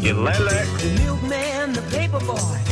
The milkman, the paper boy,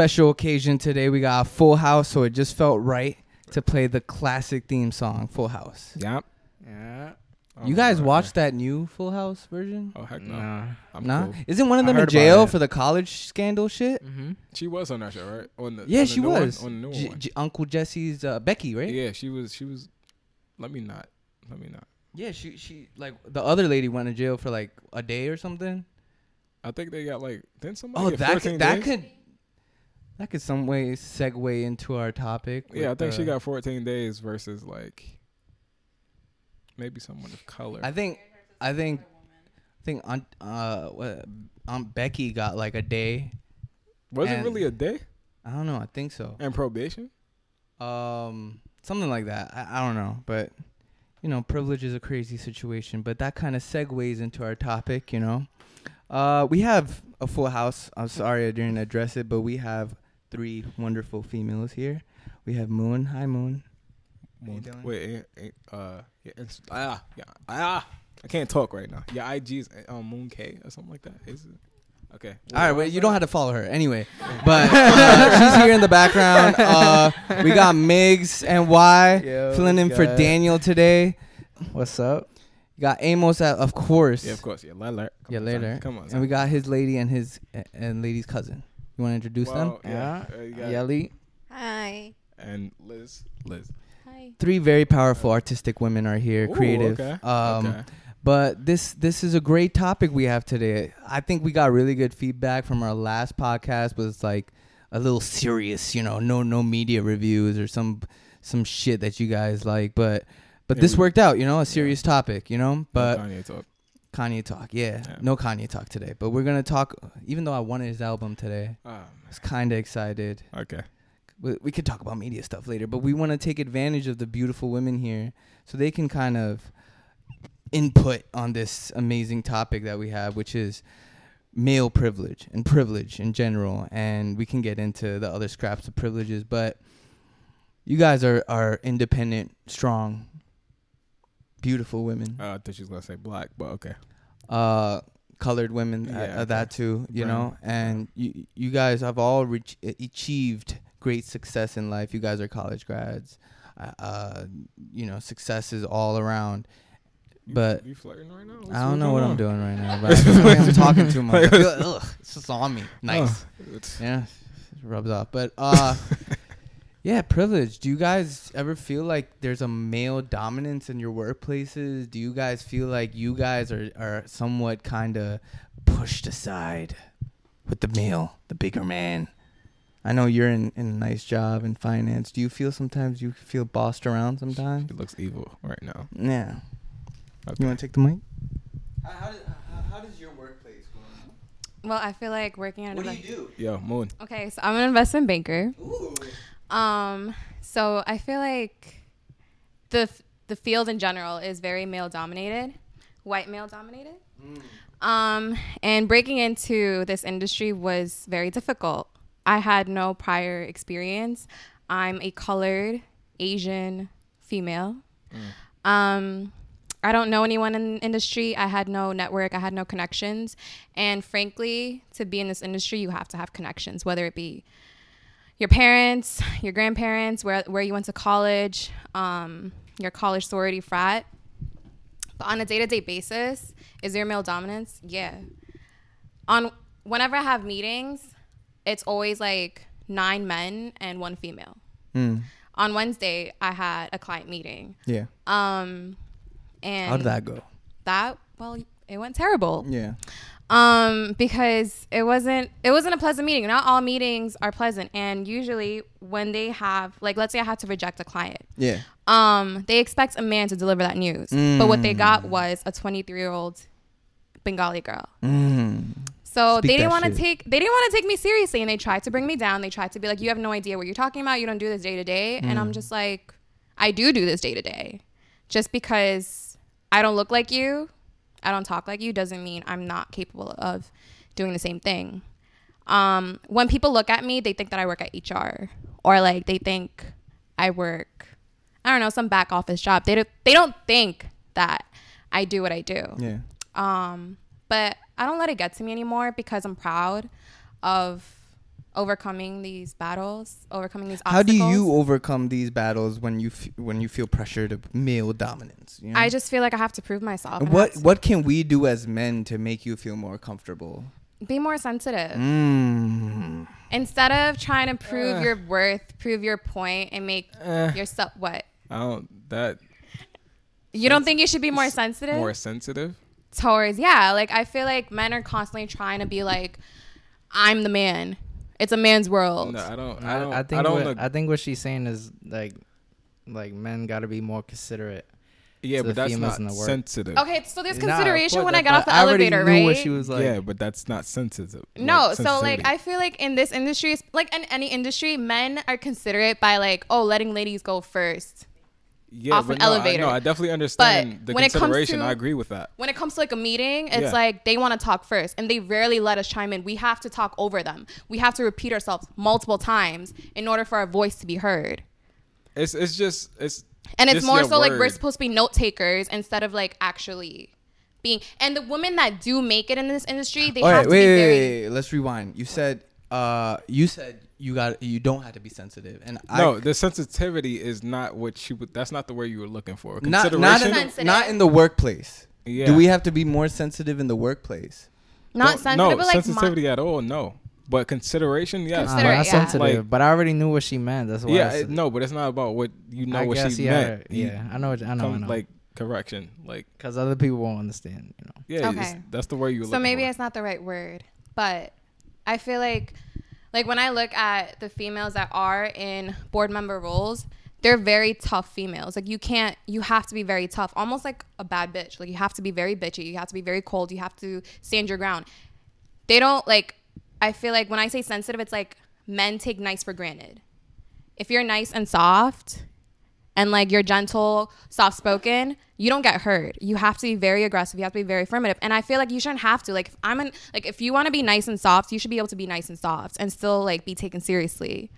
special occasion today. We got a full house, so it just felt right to play the classic theme song, Full House. Yep. Yeah. you guys watched that new Full House version? Oh heck no. Nah. I'm nah? cool. Isn't one of them in jail for the college scandal shit? Mm-hmm. She was on that show, right? On the, Yeah, on the she new one? was. on the new J- one. J- Uncle Jesse's uh, Becky, right? Yeah, she was. She was. Let me not. Let me not. Yeah, she she like the other lady went to jail for like a day or something. I think they got like. Didn't somebody Oh, get that could, that days? could that could some way segue into our topic. Yeah, I think she got 14 days versus like maybe someone of color. I think I think I think Aunt uh Aunt Becky got like a day. was it really a day I don't know. I think so. and probation? Um, something like that. I, I don't know, but you know, privilege is a crazy situation. But that kind of segues into our topic. You know, uh, we have a full house. I'm sorry I didn't address it, but we have three wonderful females here. We have Moon. Hi, Moon. How you doing? Wait, eh, eh, uh, yeah, it's, ah, yeah, ah, I can't talk right now. Your IG's um, Moon K or something like that. Is it? Okay. All right, wait, you don't have to follow her anyway. But uh, she's here in the background. Uh, we got Migs and Y Yo, filling in for guys. Daniel today. What's up? You got Amos, at, of course. Yeah, of course. Yeah, later. Come Yeah, later. Zion. Come on. And we got his lady and his and lady's cousin. You want to introduce them? Yeah. Yeah. uh, you Yelly. Hi. And Liz. Liz. Hi. Three very powerful artistic women are here, Ooh, creative. okay, Um, okay. But this this is a great topic we have today. I think we got really good feedback from our last podcast. Was like a little serious, you know, no no media reviews or some some shit that you guys like. But but Yeah, this we- worked out, you know, a serious topic, you know. But Kanye talk. Yeah, Yeah. no Kanye talk today. But we're gonna talk. Even though I wanted his album today, Ah, I was kind of excited. okay. we, we could talk about media stuff later, but we want to take advantage of the beautiful women here so they can kind of input on this amazing topic that we have, which is male privilege and privilege in general. And we can get into the other scraps of privileges, but you guys are, are independent, strong, beautiful women, Uh, I thought she was gonna say black, but okay. uh, colored women, uh, Yeah, uh, okay. that too, you Brown. know. And you you guys have all reach, achieved great success in life. You guys are college grads. Uh, uh, you know, success is all around. But- you flirting right now? What's- I don't know what going I'm doing right now, but I feel like I'm talking too much. Ugh, it's just on me. Nice. Oh, Yeah, it rubs off. But uh, yeah, privilege. Do you guys ever feel like there's a male dominance in your workplaces? Do you guys feel like you guys are are somewhat kind of pushed aside with the male, the bigger man? I know you're in, in a nice job in finance. Do you feel sometimes you feel bossed around sometimes? It looks evil right now. Yeah. Okay. You want to take the mic? How, how, does, how, how does your workplace go? Well, I feel like working at What do an you do? Yo, Moon. Okay, so I'm an investment banker. Ooh. Um, so I feel like the the field in general is very male dominated, white male dominated. Um, and breaking into this industry was very difficult. I had no prior experience. I'm a colored Asian female. Um, I don't know anyone in the industry. I had no network. I had no connections. And frankly, to be in this industry, you have to have connections, whether it be your parents, your grandparents, where where you went to college, um, your college sorority frat. But on a day to day basis, is there male dominance? Yeah. On whenever I have meetings, it's always like nine men and one female. Mm. On Wednesday, I had a client meeting. Yeah. Um, and How did that go? that well, it went terrible. Yeah. Um, because it wasn't it wasn't a pleasant meeting. Not all meetings are pleasant, and usually when they have like, let's say I had to reject a client, Yeah. um, they expect a man to deliver that news, but what they got Mm. was a 23 year old Bengali girl. Mm. So Speak they didn't want to take they didn't want to take me seriously, and they tried to bring me down. They tried to be like, "You have no idea what you're talking about. You don't do this day to day." And Mm. I'm just like, "I do do this day to day. Just because I don't look like you, I don't talk like you, doesn't mean I'm not capable of doing the same thing." Um, when people look at me, they think that I work at HR, or like they think I work, I don't know, some back office job. They don't they don't think that I do what I do. Yeah. Um, but I don't let it get to me anymore because I'm proud of overcoming these battles, overcoming these How do you overcome these battles when you f- when you feel pressured of male dominance? You know? I just feel like I have to prove myself. And and what what can we do as men to make you feel more comfortable? be more sensitive Mm. instead of trying to prove Uh. your worth, prove your point, and make Eh, yourself what I don't that you don't think you should be more sensitive more sensitive. towards yeah. Like I feel like men are constantly trying to be like, I'm the man. It's a man's world. No, I don't. I, I don't. I think don't. what, ag- I think what she's saying is like like men got to be more considerate. yeah, but that's not in the work. sensitive. Okay, so there's consideration course, when I got off the I elevator, knew right? What she was like, yeah, but that's not sensitive. No, like, so like. I feel like in this industry, like in any industry, men are considerate by like, oh, letting ladies go first. Yeah, off an no, elevator. I, no, I definitely understand the when it comes consideration. to- I agree with that. When it comes to like a meeting, it's Yeah. like they want to talk first, and they rarely let us chime in. We have to talk over them. We have to repeat ourselves multiple times in order for our voice to be heard. It's it's just it's And it's more your so like we're supposed to be note takers instead of like actually being. And the women that do make it in this industry, they All have right, to wait, be wait, very. wait, wait. Let's rewind. You said uh you said you got you don't have to be sensitive, and no. I, the sensitivity is not what you. would. That's not the word you were looking for. not not Consideration. in, Sensitive. not in the workplace. yeah. Do we have to be more sensitive in the workplace? Not Don't- sensitive, No but like sensitivity at all. No, but consideration. Yes. Nah, Considerate, not yeah. sensitive, Like- but I already knew what she meant. That's why. I yeah. said- it- no, but it's not about what you know I what guess she yeah, meant. yeah, You I know. What, I know. I know. Like correction. Like because other people won't understand. You know. yeah. Okay. That's the word you. So maybe for. it's not the right word but i feel like like when i look at the females that are in board member roles they're very tough females. Like you can't you have to be very tough almost like a bad bitch. Like you have to be very bitchy. You have to be very cold. You have to stand your ground. They don't like i feel like when i say sensitive it's like men take nice for granted. If you're nice and soft and like you're gentle, soft spoken, you don't get hurt. You have to be very aggressive. You have to be very affirmative. And I feel like you shouldn't have to. Like if I'm an like if you want to be nice and soft, you should be able to be nice and soft and still like be taken seriously.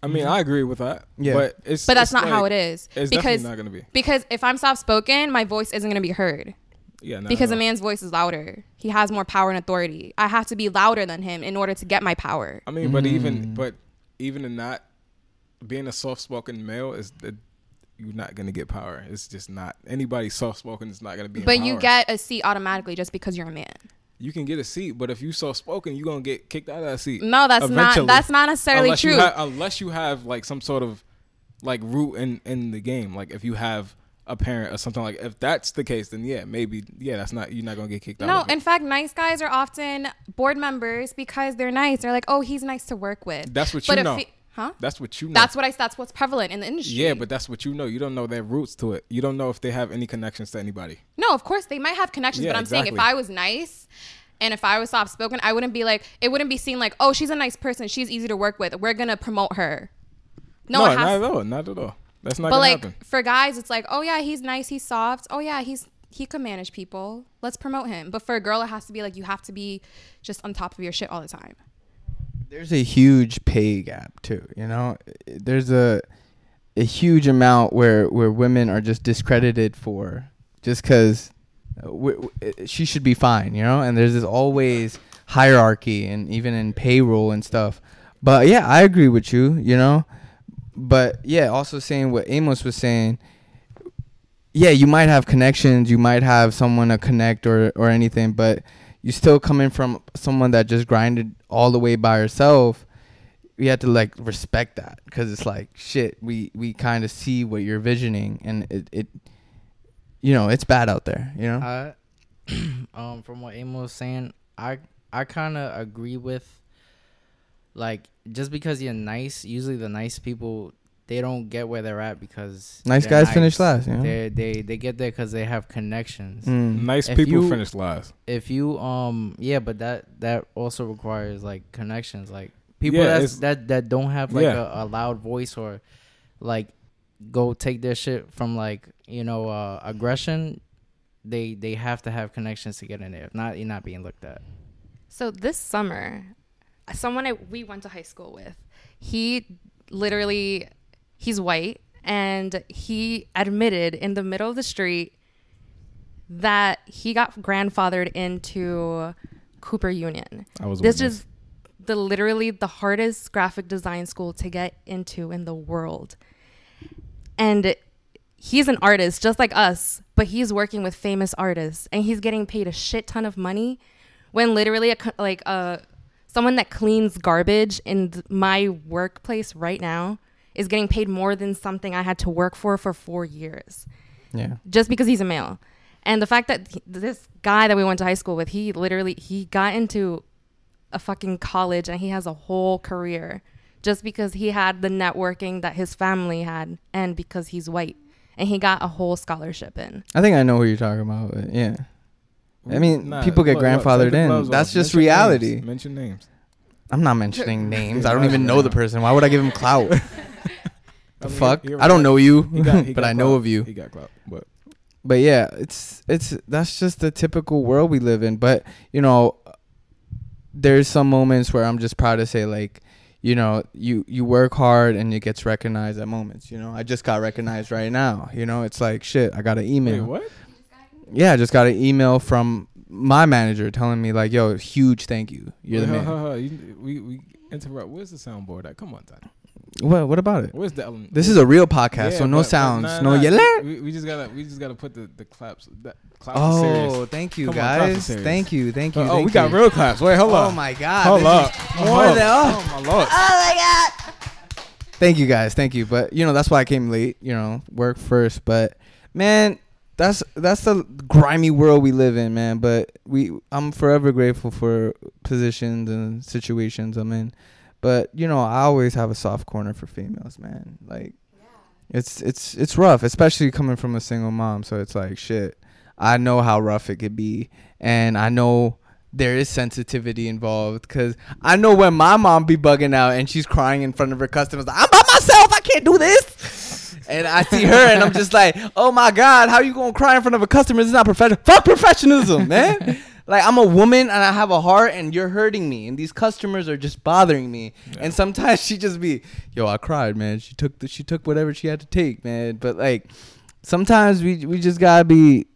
I mean, I agree with that. Yeah. But it's But that's it's not how it is. It's because definitely not gonna be. because if I'm soft spoken, my voice isn't gonna be heard. Yeah. Not because at a man's voice is louder. He has more power and authority. I have to be louder than him in order to get my power. I mean, but Mm. even but even in that, being a soft spoken male is the you're not gonna get power. It's just not anybody soft spoken is not gonna be. But you get a seat automatically just because you're a man. you can get a seat, but if you soft spoken, you're gonna get kicked out of that seat. No, that's not that's not necessarily unless true. You ha- unless you have like some sort of like root in in the game, like if you have a parent or something like. If that's the case, then yeah, maybe yeah, that's not you're not gonna get kicked out. No, of it. in fact, nice guys are often board members because they're nice. They're like, oh, he's nice to work with. that's what but you know. he- huh? that's what you know. That's what I. That's what's prevalent in the industry. yeah, but that's what you know. You don't know their roots to it. You don't know if they have any connections to anybody. no, of course they might have connections. Yeah, but I'm saying if. I was nice. And if I was soft spoken, I wouldn't be like it wouldn't be seen like, oh, she's a nice person, she's easy to work with. We're gonna promote her. No, No, not at all. Not at all. That's not but like happen. for guys, it's like, oh yeah, he's nice, he's soft. Oh yeah, he's he could manage people. Let's promote him. But for a girl, it has to be like you have to be just on top of your shit all the time. There's a huge pay gap too. You know, there's a a huge amount where where women are just discredited for just because uh, uh, she should be fine. You know, and there's this always hierarchy and even in payroll and stuff. But yeah, I agree with you. You know, but yeah, also saying what Amos was saying. Yeah, you might have connections, you might have someone to connect or or anything, but you still coming from someone that just grinded all the way by herself. we have to like respect that because it's like shit. We we kind of see what you're visioning, and it it, you know, it's bad out there. You know. Um, from what Amo was saying, I I kind of agree with. Like, just because you're nice, usually the nice people they don't get where they're at because Nice they're guys finish last, you know? They they they get there because they have connections. Mm. Nice If people you- finish last. If you um yeah, but that that also requires like connections, like people Yeah, that's, that that don't have like Yeah. a, a loud voice or like go take their shit from like you know uh, aggression. They they have to have connections to get in there. If not, you're not being looked at. So this summer, someone I, we went to high school with, he literally, he's white, and he admitted in the middle of the street that he got grandfathered into Cooper Union. I was This witness. is the literally the hardest graphic design school to get into in the world. And he's an artist just like us, but he's working with famous artists and he's getting paid a shit ton of money when literally a like uh someone that cleans garbage in my workplace right now is getting paid more than something I had to work for for 4 years Yeah. just because he's a male. And the fact that he- this guy that we went to high school with, he literally he got into a fucking college and he has a whole career just because he had the networking that his family had and because he's white and he got a whole scholarship in. I think I know who you're talking about. But yeah. I mean, Nah, people get look, look, grandfathered take the in. gloves off. That's just Mention reality. names. Mention names. I'm not mentioning names. I don't even know the person. Why would I give him clout? The mean, fuck? I don't know you, He got, he but I know clout. of you. He got clout, but But yeah, it's it's that's just the typical world we live in. But you know, there's some moments where I'm just proud to say like, you know, you you work hard and it gets recognized at moments. You know, I just got recognized right now. You know, it's like shit. I got an email. wait, what? Yeah, I just got an email from my manager telling me like, yo, huge thank you. You're the man. huh, huh, huh. You- we we interrupt. Where's the soundboard at? Come on, Ty. What what about it? Where's the element? This is a real podcast, Yeah, so no but- but sounds, nah, no nah, yell. We, we just gotta we just gotta put the the claps. That, claps are Oh, serious. thank you Come on, claps are guys. serious. Thank you, thank you. oh, thank we got you. real claps. Wait, hold Oh up. my god. Hold up. more oh, than oh. oh my lord. Oh thank you guys, thank you. But you know that's why I came late. You know, work first. But man, that's that's the grimy world we live in, man. But we, I'm forever grateful for positions and situations I'm in. But you know, I always have a soft corner for females, man. Like, it's it's it's rough, especially coming from a single mom. So it's like shit. I know how rough it could be, and I know there is sensitivity involved because I know when my mom be bugging out and she's crying in front of her customers, like, I'm by myself, I can't do this. And I see her and I'm just like, oh my God, how you gonna cry in front of a customer? It's not professional. Fuck professionalism, man. Like I'm a woman and I have a heart and you're hurting me and these customers are just bothering me. And sometimes she just be, yo, I cried, man. She took the, she took whatever she had to take, man. But like sometimes we we just gotta be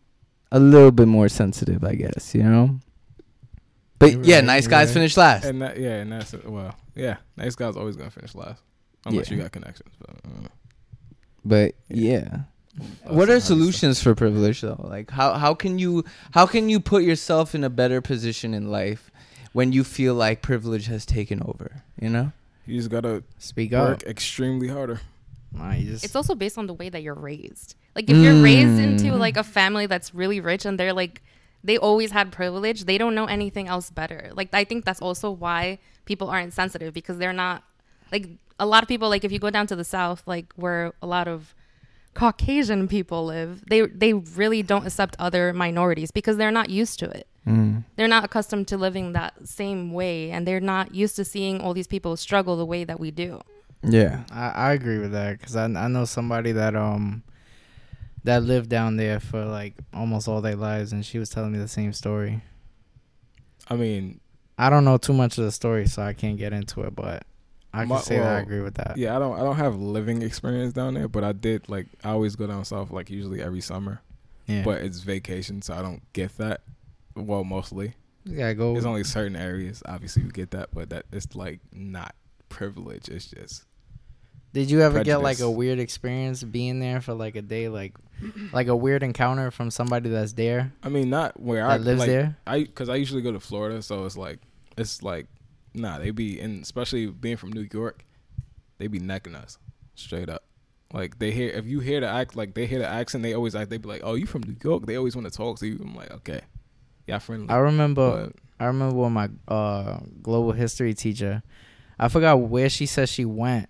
a little bit more sensitive, I guess, you know. But You're yeah, right, nice guys right. finish last. And that, yeah, and that's well, yeah. Nice guy's always gonna finish last, unless Yeah. you got connections. But, But yeah. that's What are heavy solutions for privilege though? Like how how can you how can you put yourself in a better position in life when you feel like privilege has taken over, you know? You just gotta Speak work up. Work extremely harder. Nah, you just It's also based on the way that you're raised. Like if you're raised into Mm. like a family that's really rich and they're like they always had privilege, they don't know anything else better. Like I think that's also why people aren't sensitive because they're not like a lot of people like if you go down to the south like where a lot of Caucasian people live, they they really don't accept other minorities because they're not used to it. Mm. They're not accustomed to living that same way and they're not used to seeing all these people struggle the way that we do. Yeah. I, I agree with that because I I know somebody that um that lived down there for like almost all their lives, and she was telling me the same story. I mean, I don't know too much of the story, so I can't get into it, but I can My- say that I agree with that. yeah, I don't I don't have living experience down there, but I did like I always go down south like usually every summer, yeah. but it's vacation, so I don't get that. Well, mostly you gotta go. it's only certain areas. Obviously, you get that, but that it's like not privilege. It's just Did you ever get like a weird experience being there for like a day, like like a weird encounter from somebody that's there I mean, not where I lives like, there? I because I usually go to Florida, so it's like it's like nah, they be and especially being from New York, they be necking us straight up. Like they hear if you hear the act like they hear the accent, they always act. They be like, "Oh, you from New York?" They always want to talk to you. I'm like, okay, y'all friendly. I remember. But- I remember when my uh, global history teacher, I forgot where she said she went,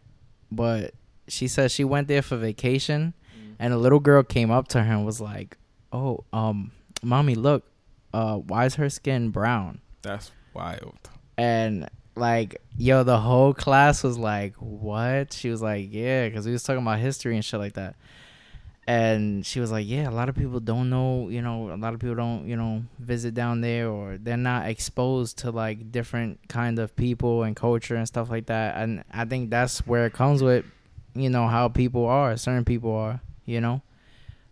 but she said she went there for vacation, and a little girl came up to her and was like, "Oh, um, mommy, look, uh, why is her skin brown?" That's wild. And like, yo, the whole class was like, "What?" She was like, "Yeah," because we was talking about history and shit like that. And she was like, "Yeah, a lot of people don't know, you know, a lot of people don't, you know, visit down there, or they're not exposed to like different kind of people and culture and stuff like that." And I think that's where it comes with, you know, how people are, certain people are, you know,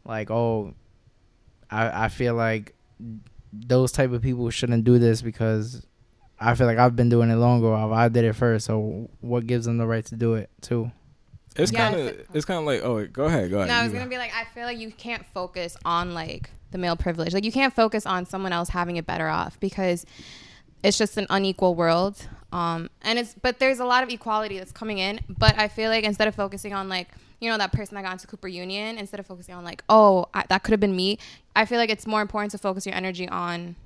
like, oh, I I feel like those type of people shouldn't do this because I feel like I've been doing it longer. Or I did it first, so what gives them the right to do it too? It's Yeah, kind of it's kind of like oh wait, go ahead go ahead. No, I was go. gonna be like, I feel like you can't focus on like the male privilege. Like you can't focus on someone else having it better off because it's just an unequal world. Um, and it's but there's a lot of equality that's coming in. But I feel like instead of focusing on like you know that person that got into Cooper Union, instead of focusing on like oh I, that could have been me, I feel like it's more important to focus your energy on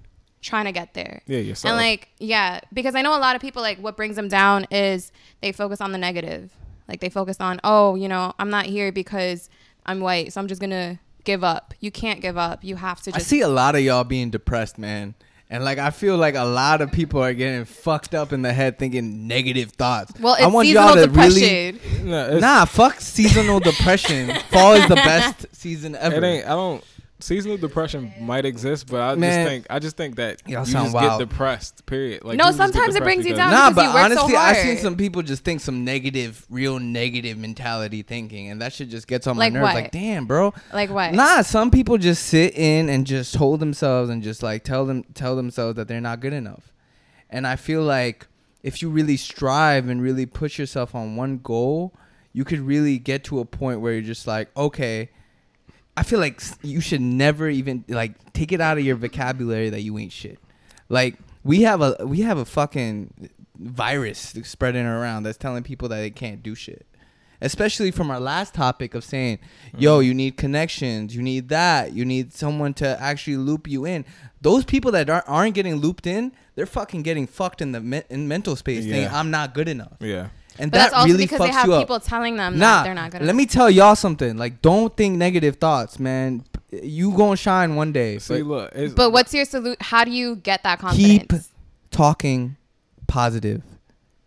trying to get there. yeah yourself. And like, yeah, because I know a lot of people like what brings them down is they focus on the negative. Like they focus on, oh, you know, I'm not here because I'm white, so I'm just gonna give up. You can't give up. You have to I see a lot of y'all being depressed, man. And like I feel like a lot of people are getting fucked up in the head thinking negative thoughts. Well, it's I want seasonal y'all to depression. really no, it's, Nah, fuck seasonal depression. Fall is the best season ever. it ain't. I don't. Seasonal depression might exist, but I Man. just think I just think that Y'all you sound just wild. get depressed. Period. Like No, people just get sometimes it depressed brings you because- down. Nah, because but you work so honestly, I've seen hard. some people just think some negative, real negative mentality thinking, and that shit just gets on my Like nerves. what? Like, damn, bro. Like what? Nah, some people just sit in and just hold themselves and just like tell them tell themselves that they're not good enough. And I feel like if you really strive and really push yourself on one goal, you could really get to a point where you're just like, okay, I feel like you should never even like take it out of your vocabulary that you ain't shit. Like we have a we have a fucking virus spreading around that's telling people that they can't do shit. Especially from our last topic of saying, mm-hmm. "Yo, you need connections, you need that, you need someone to actually loop you in." Those people that aren't, aren't getting looped in, they're fucking getting fucked in the me- in mental space, saying, "I'm not good enough," Yeah. And but that that's also really because fucks they have you up. people telling them Nah, that they're not good. let me tell y'all something. Like, don't think negative thoughts, man. You gonna shine one day. See, but look. It's, But what's your salute? How do you get that confidence? keep talking positive.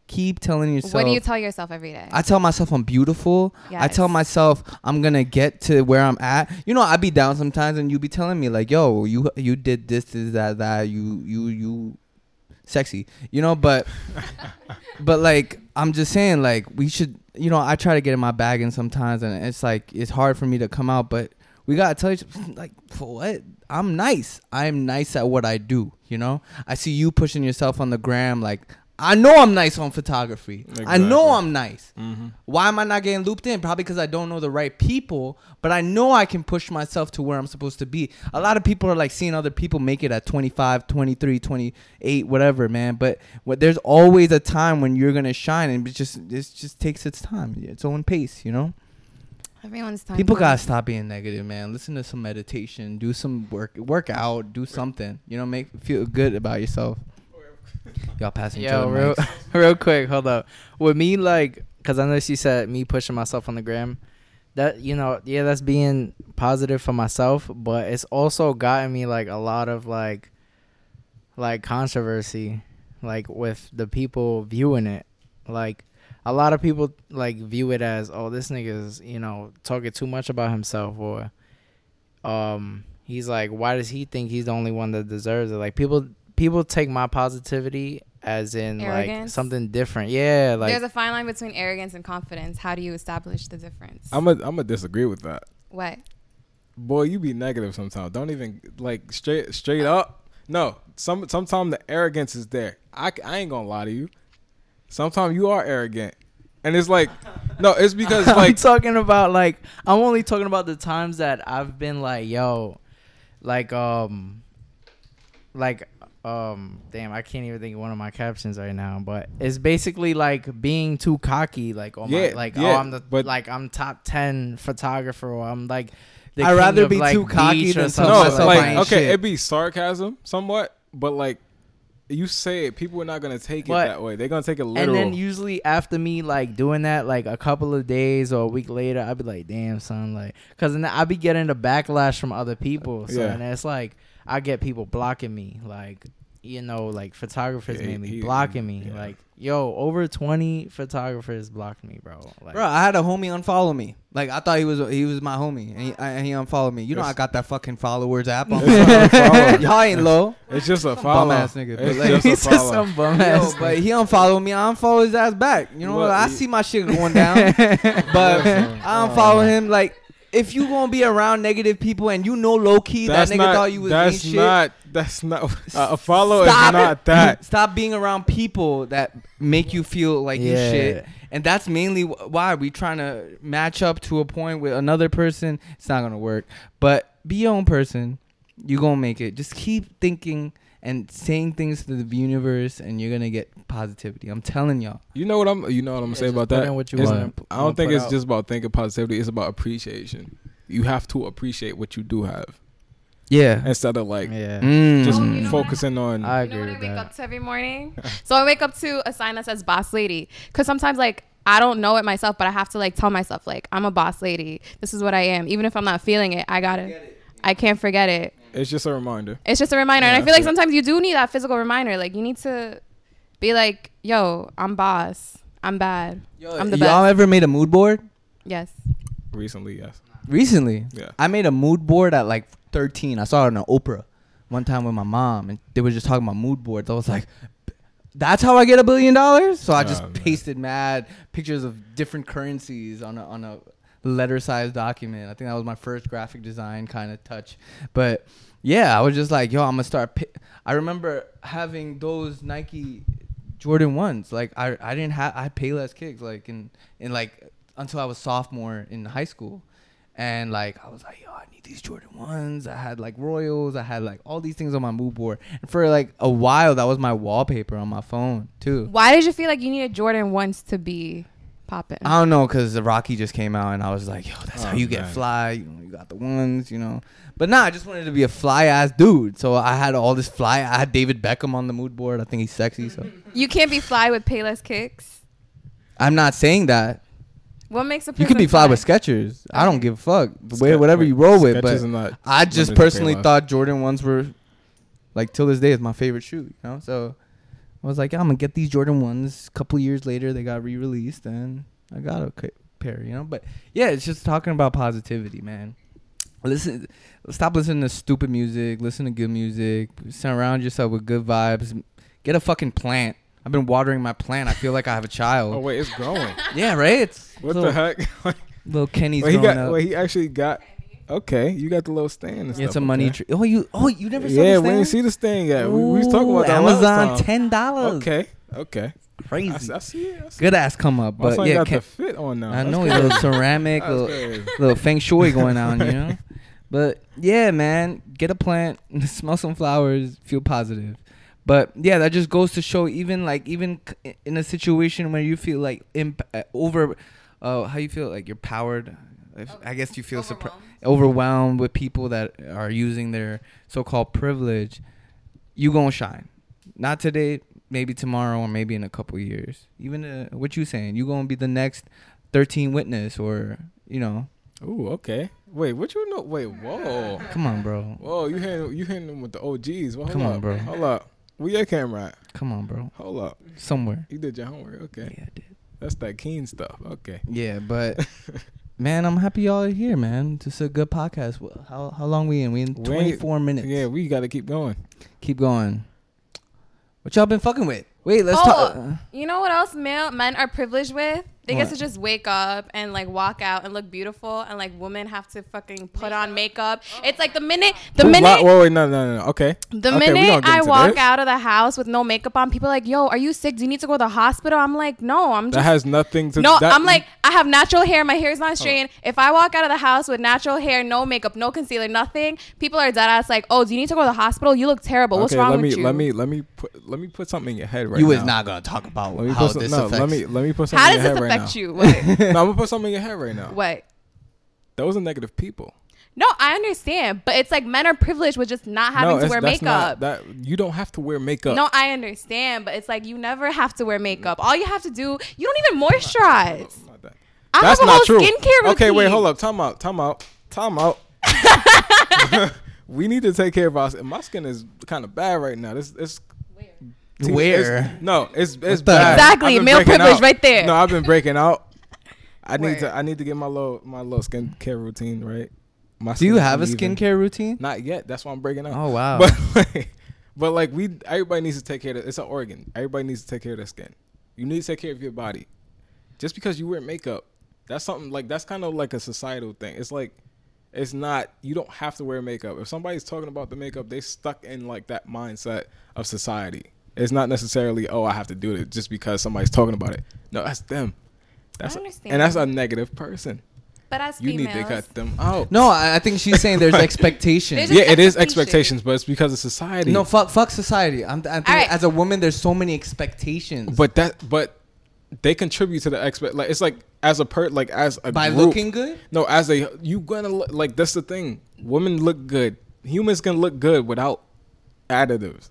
Keep telling yourself. what do you tell yourself every day? I tell myself I'm beautiful. I tell myself I'm gonna get to where I'm at. You know, I be down sometimes, and you be telling me like, "Yo, you you did this, this, that, that. You you you, sexy." You know, but but like I'm just saying, like we should. You know, I try to get in my bag, and sometimes, and it's like it's hard for me to come out, but we gotta tell each like for what I'm nice. I'm nice at what I do. You know, I see you pushing yourself on the gram. Like I know I'm nice on photography. I know I'm nice. Mhm. Why am I not getting looped in? Probably because I don't know the right people. But I know I can push myself to where I'm supposed to be. A lot of people are like seeing other people make it at 25, 23, 28, whatever, man. But what, there's always a time when you're gonna shine, and it just it just takes its time, its own pace, you know. Everyone's time. People gotta stop being negative, man. Listen to some meditation, do some work, work out, do something. You know, make feel good about yourself. Y'all passing Yo, real, real quick, hold up. With me, like, cause I know she said me pushing myself on the gram. That you know, yeah, that's being positive for myself, but it's also gotten me like a lot of like, like controversy, like with the people viewing it. Like, a lot of people like view it as, oh, this nigga's you know talking too much about himself, or um, he's like, why does he think he's the only one that deserves it? Like people, people take my positivity as in like something different. Yeah, like There's a fine line between arrogance and confidence. How do you establish the difference? I'm a, I'm gonna disagree with that. what? Boy, you be negative sometimes. Don't even like straight straight up. No, some sometimes the arrogance is there. I, I ain't gonna lie to you. Sometimes you are arrogant, and it's like, no, it's because I'm like talking about like I'm only talking about the times that I've been like, yo, like um, like um, damn, I can't even think of one of my captions right now, but it's basically like being too cocky, like oh my, like yeah, oh I'm the but- like I'm top ten photographer, or I'm like the I'd king rather of, be like, too cocky than something tell no, myself like okay, shit. it'd be sarcasm somewhat, but like you say it, people are not gonna take But- it that way. They're gonna take it And then usually after me like doing that, like a couple of days or a week later, I'd be like, "Damn, son," like, cause then I be getting the backlash from other people. So Yeah. and it's like I get people blocking me, like you know, like photographers Yeah, he- mainly he- blocking me. yeah. Like, yo, over twenty photographers blocked me, bro. Like, Bro, I had a homie unfollow me. Like I thought he was he was my homie, and he, I, and he unfollowed me. You know I got that fucking followers app on. It's not follow. Y'all ain't low. it's just a follow. bum-ass nigga, It's like- just a he's just some bum Yo, ass. but he unfollowed me. I unfollow his ass back. You know, What, I see my shit going down, but Listen, I unfollow oh. him. Like if you gonna be around negative people and you know low key that nigga not. thought you was ain't that's shit. not. That's not. Uh, a follow Stop is not that. Stop being around people that make you feel like you Yeah. shit. And that's mainly wh- why we trying to match up to a point with another person. It's not gonna work. But be your own person. You gonna make it. Just keep thinking and saying things to the universe, and you're gonna get positivity. I'm telling y'all. You know what I'm. You know what I'm gonna say about that. in what you It's- wanna p- I wanna don't think it's out. just about thinking positivity. It's about appreciation. You have to appreciate what you do have Yeah. instead of like yeah, Mm. just Oh, you know what? focusing on. I You know agree what I wake that. up to every morning? so I wake up to a sign that says boss lady. Cause sometimes like I don't know it myself, but I have to like tell myself like I'm a boss lady. This is what I am. Even if I'm not feeling it, I gotta I can't forget it. It's just a reminder. It's just a reminder. Yeah, and I feel like it. sometimes you do need that physical reminder. Like you need to be like, yo, I'm boss. I'm bad. I'm the y'all best. ever made a mood board? Yes. Recently, yes. Recently. Yeah. I made a mood board at like 13. I saw it on Oprah one time with my mom, and they were just talking about mood boards. I was like, "That's how I get a billion dollars." So I oh, just Oh, pasted mad pictures of different currencies on a on a letter sized document. I think that was my first graphic design kind of touch. But yeah, I was just like, "Yo, I'm gonna start." I remember having those Nike Jordan ones. Like I I didn't have I had Payless kicks like in in like until I was sophomore in high school. And like I was like, yo, I need these Jordan ones. I had like Royals. I had like all these things on my mood board. And for like a while, that was my wallpaper on my phone too. Why did you feel like you needed Jordan ones to be popping? I don't know, cause the Rocky just came out, and I was like, yo, that's how Oh, you get fly. You know, you got the ones, you know. But nah, I just wanted to be a fly ass dude. So I had all this fly. I had David Beckham on the mood board. I think he's sexy. So You can't be fly with Payless kicks. I'm not saying that. What makes a You could be person fly with Skechers. I don't give a fuck. Skech- Wear whatever you roll with. Skechers But not I just personally thought Jordan ones were like till this day is my favorite shoe, you know? So I was like, yeah, I'm gonna get these Jordan ones. A couple years later they got re-released and I got a pair, you know? But yeah, it's just talking about positivity, man. Listen stop listening to stupid music, listen to good music, surround yourself with good vibes. Get a fucking plant. I've been watering my plant. I feel like I have a child. Oh wait, it's growing. Yeah, right? It's What little, the heck? Little Kenny's well, he growing got. up. He actually got. Okay, you got the little stand and stuff. it's a money okay. tree. Oh, you oh you never saw Yeah, the we didn't stand? see the stand yet. We, we was talking about Ooh, that last Amazon time. ten dollars. Okay, okay. crazy. I, see- I see it. I see Good ass come up, but yeah, got Ken- the fit on now. I That's know crazy. little ceramic, That's little, crazy. little feng shui going on, you know. But yeah, man, get a plant, smell some flowers, feel positive. But yeah, that just goes to show, even like even in a situation where you feel like imp- uh, over, uh, how you feel like you're powered. If, I guess you feel surprised overwhelmed with people that are using their so-called privilege, you gonna shine. Not today, maybe tomorrow, or maybe in a couple years. Even uh, what you saying, you gonna be the next 13th Witness, or you know, Ooh, okay. Wait, what you know? Wait, whoa, come on, bro, whoa! You hitting you hitting them with the OGs? Well, Come on, up. bro. Hold up. Where your camera at? come on, bro, Hold up. somewhere. You did your homework. Okay, Yeah, I did. that's that keen stuff. Okay. Yeah, but man, I'm happy y'all are here, man. Just a good podcast. Wh- How how long we in? We in We 24 minutes. Yeah, we got to keep going. Keep going. What y'all been fucking with? Wait, let's Oh, talk. You know what else male men are privileged with? They get to just wake up and like walk out and look beautiful, and like women have to fucking put on makeup. Oh it's like the minute, the minute, Wait, wait, no, no, no. Okay. the Okay, minute I walk this. out of the house with no makeup on, people are like, "Yo, are you sick? Do you need to go to the hospital?" I'm like, "No, I'm Just, That has nothing to. no, that, No, I'm like, I have natural hair. My hair is not straightened. If I walk out of the house with natural hair, no makeup, no concealer, nothing, people are dead ass like, "Oh, do you need to go to the hospital? You look terrible. What's okay, wrong let with me you?" let me let me let me put let me put something in your head right now. you now. is not gonna talk about Let me how put some, this no. affects. Let me let me put something How in your head right now. you? What? no, I'm gonna put something in your head right now. what? Those are negative people. No, I understand, but it's like men are privileged with just not having to wear makeup. not- that you don't have to wear makeup. no, I understand, but it's like you never have to wear makeup. All you have to do, you don't even moisturize. Not that. I That's have a not whole true. skincare Okay, wait, hold up. Time out. Time out. Time out. we need to take care of us. My skin is kind of bad right now. This it's T- Where? it's- no, it's it's bad. Exactly, male privilege out. right there. No, I've been breaking out. I need to I need to get my little my little skincare routine right. My Do you have a skincare routine? Not yet. That's why I'm breaking out. Oh wow. But like, but like we everybody needs to take care of it's an organ. Everybody needs to take care of their skin. You need to take care of your body. Just because you wear makeup, that's something like that's kind of like a societal thing. It's like it's not you don't have to wear makeup. If somebody's talking about the makeup, they stuck in like that mindset of society. It's not necessarily oh I have to do it just because somebody's talking about it. No, that's them. That's understand. and that's a negative person. But as You females, need to cut them out. no, I, I think she's saying there's expectations. There's yeah, it is expectations. expectations, but it's because of society. No, fuck, fuck society. I'm, I think Alright. as a woman, there's so many expectations. But that, but they contribute to the expect. Like it's like as a per, like as a by group- looking good, No, as a you gonna look like that's the thing. Women look good. Humans can look good without additives.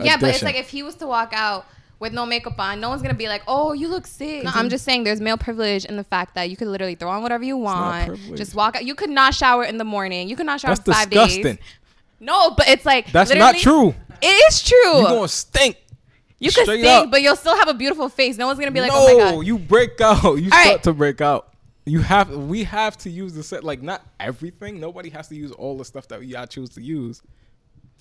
Yeah, but it's like if he was to walk out with no makeup on, no one's gonna be like, "Oh, you look sick." No, I'm just saying, there's male privilege in the fact that you could literally throw on whatever you want, just walk out. You could not shower in the morning. You could not shower that's for five disgusting. days. No, but it's like That's not true. It is true. You gonna stink. You could straight stink, up. but you'll still have a beautiful face. No one's gonna be like, no, "Oh my god." you break out. You right. start to break out. You have. We have to use the set. Like not everything. Nobody has to use all the stuff that y'all choose to use.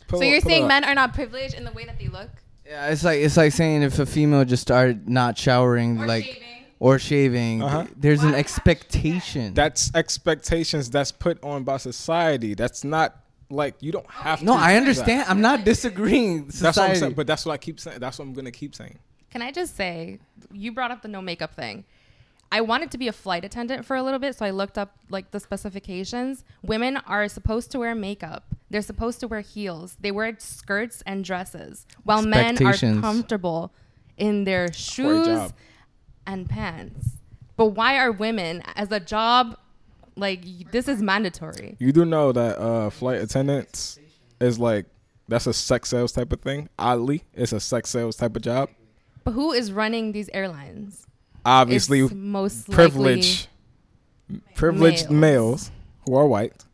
Pull so up- you're saying up. men are not privileged in the way that they look, yeah, it's like it's like saying if a female just started not showering, or like shaving. or shaving, Uh-huh. there's Why an do we have to do that? expectation. That's expectations that's put on by society. That's not like you don't have to. no, I understand. that. I'm not disagreeing. That's what I'm saying. But that's what I keep saying. That's what I'm gonna keep saying. Can I just say, you brought up the no makeup thing. I wanted to be a flight attendant for a little bit, so I looked up like the specifications. Women are supposed to wear makeup. They're supposed to wear heels. They wear skirts and dresses, while men are comfortable in their For shoes and pants. But why are women as a job like this is mandatory? You do know that uh, flight attendants is like that's a sex sales type of thing. Oddly, it's a sex sales type of job. But who is running these airlines? Obviously, it's most privilege, privileged males. males. who are white.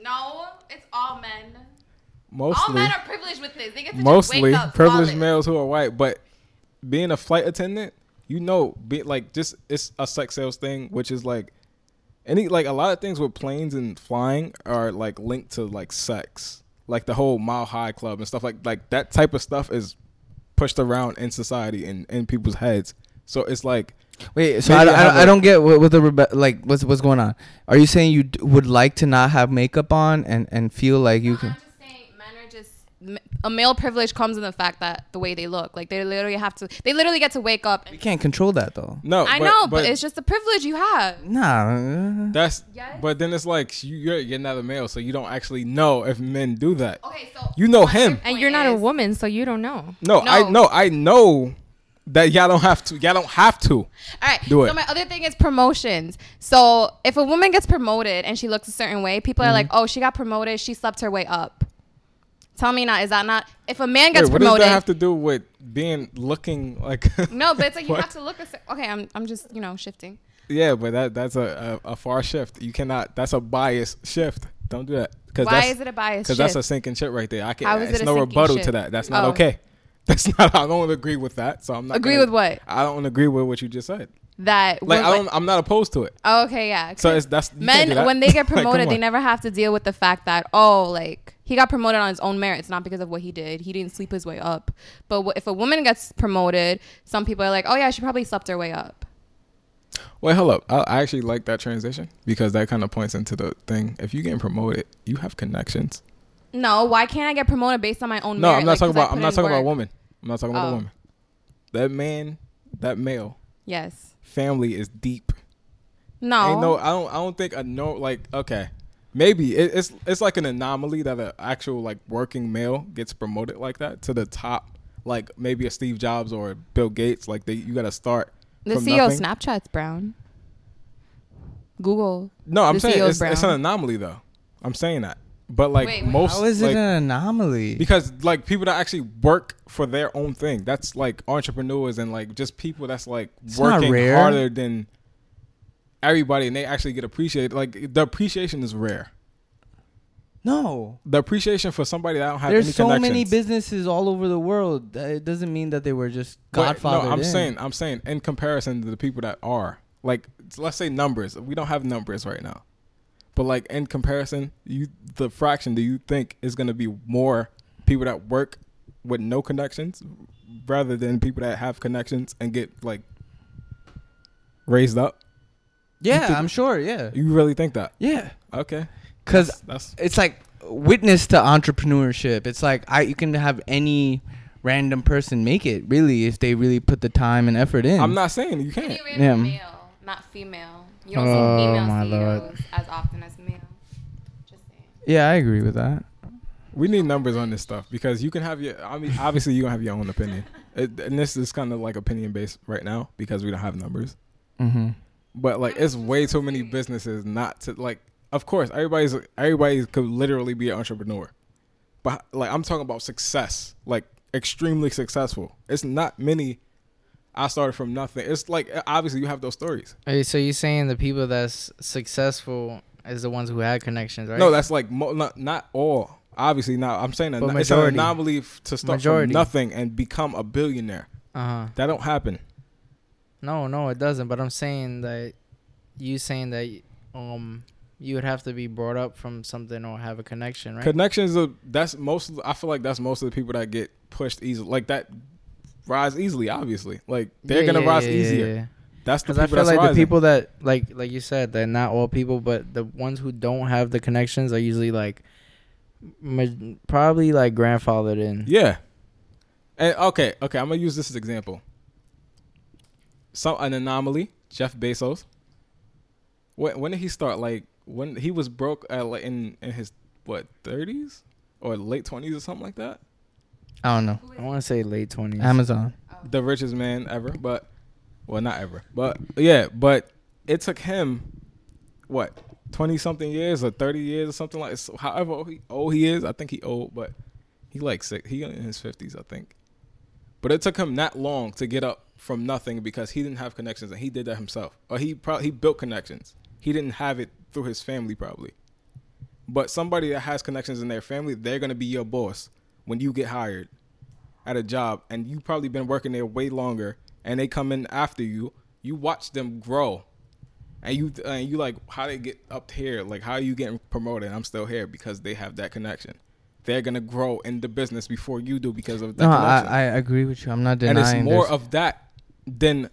No, it's all men. Mostly, all men are privileged with this. They get to mostly wake up privileged flawless. males who are white. But being a flight attendant, you know, be like just it's a sex sales thing, which is like any like a lot of things with planes and flying are like linked to like sex, like the whole Mile High Club and stuff like like that type of stuff is pushed around in society and in people's heads. So it's like Wait, so Maybe I, I have I, I a- don't get what, what the rebe- like what's what's going on. Are you saying you d- would like to not have makeup on and and feel like you No, can? I'm just saying, men are just m- a male privilege comes in the fact that the way they look, like they literally have to, they literally get to wake up. You can't control that though. no, I know, but, it's just a privilege you have. Nah. that's Yes. but then it's like you, you're you're not a male, so you don't actually know if men do that. Okay, so You know him. And you're not a woman, so you don't know. No, I No. know, I know that y'all don't have to. Y'all don't have to. All right. Do So it. my other thing is promotions. So if a woman gets promoted and she looks a certain way, people Mm-hmm. are like, "Oh, she got promoted. She slept her way up." Tell me not. Is that not? If a man gets Wait, what does that have to do with being looking like? no, but it's like you have to look a Okay, I'm I'm just you know shifting. Yeah, but that that's a, a a far shift. You cannot. That's a bias shift. Don't do that. Why is it a bias? Because that's a sinking shit right there. I can. How is it's it no rebuttal ship? to that. That's not Oh. okay. That's not. I don't agree with that. So I'm not. Agree gonna- with what? I don't agree with what you just said. that. Like I don't. I'm not opposed to it. Oh, okay, yeah. So it's that's men that. when they get Like, promoted, they never have to deal with the fact that oh, like he got promoted on his own merits, not because of what he did. He didn't sleep his way up. But if a woman gets promoted, some people are like, oh yeah, she probably slept her way up. Wait, hold up. I, I actually like that transition because that kind of points into the thing. If you getting promoted, you have connections. No, why can't I get promoted based on my own No, merit? I'm not Like, talking about. I'm not in talking about work? I'm not talking about Oh. a woman. That man, that male Yes. family is deep. No. Ain't no. I don't. I don't think a no. Like okay, maybe it, it's it's like an anomaly that an actual like working male gets promoted like that to the top. Like maybe a Steve Jobs or Bill Gates. Like they, you got to start. the CEO of nothing. Snapchat's brown. Google. No, I'm saying it's, it's an anomaly though. I'm saying that, but like Wait, most, How is it like, an anomaly? because like people that actually work for their own thing, that's like entrepreneurs and like just people that's like It's working harder than everybody, and they actually get appreciated. Like the appreciation is rare. no. The appreciation for somebody that don't have There's any so many businesses all over the world. It doesn't mean that they were just Godfather. No, I'm saying, I'm saying, in comparison to the people that are like, let's say numbers. We don't have numbers right now, but like in comparison, you the fraction do you think is going to be more people that work with no connections rather than people that have connections and get like raised up? yeah, think- I'm sure. Yeah, You really think that? yeah. Okay, Because that's, that's it's like witness to entrepreneurship. It's like I you can have any random person make it really if they really put the time and effort in. I'm not saying you can't. Maybe Yeah. male, not female. You don't Oh, see female my CEOs Lord. as often as male. Just saying. Yeah, I agree with that. We need numbers on this stuff because you can have your. I mean, obviously you gonna have your own opinion, it, and this is kind of like opinion based right now because we don't have numbers. Mm-hmm. But like, it's way too many businesses not to like. Of course, everybody's everybody could literally be an entrepreneur, but like I'm talking about success, like extremely successful. It's not many. I started from nothing. It's like obviously you have those stories. Hey, so you're saying the people that's successful is the ones who had connections, right? No, that's like mo- not not all. Obviously not. I'm saying that But it's an anomaly to start Majority. from nothing and become a billionaire. uh huh. That don't happen. No, no, it doesn't. But I'm saying that you saying that um you would have to be brought up from something or have a connection, right? Connections are that's most. Of, I feel like that's most of the people that get pushed easily. Like that rise easily. Obviously, like they're Yeah, gonna yeah, rise yeah, easier. That's the Because I feel like rising. the people that like like you said that not all people, but the ones who don't have the connections are usually like probably like grandfathered in. Yeah. And okay, okay, I'm gonna use this as example. Some an anomaly. Jeff Bezos. When when did he start? Like when he was broke at like in in his what 30s or late 20s or something like that. I don't know. I want to say late twenties. Amazon. the richest man ever, but well, not ever, but yeah, but it took him what twenty something years or thirty years or something like. So however old he, old he is, I think he old, but he like sick. He in his fifties, I think. But it took him that long to get up from nothing because he didn't have connections and he did that himself, or he probably he built connections. He didn't have it through his family probably. But somebody that has connections in their family, they're gonna be your boss when you get hired at a job and you probably been working there way longer and they come in after you you watch them grow. And you and you like how they get up here? Like how are you getting promoted? And i'm still here because they have that connection. They're gonna grow in the business before you do because of that No, I, connection. I agree with you. I'm not denying. and it's more there's- of that than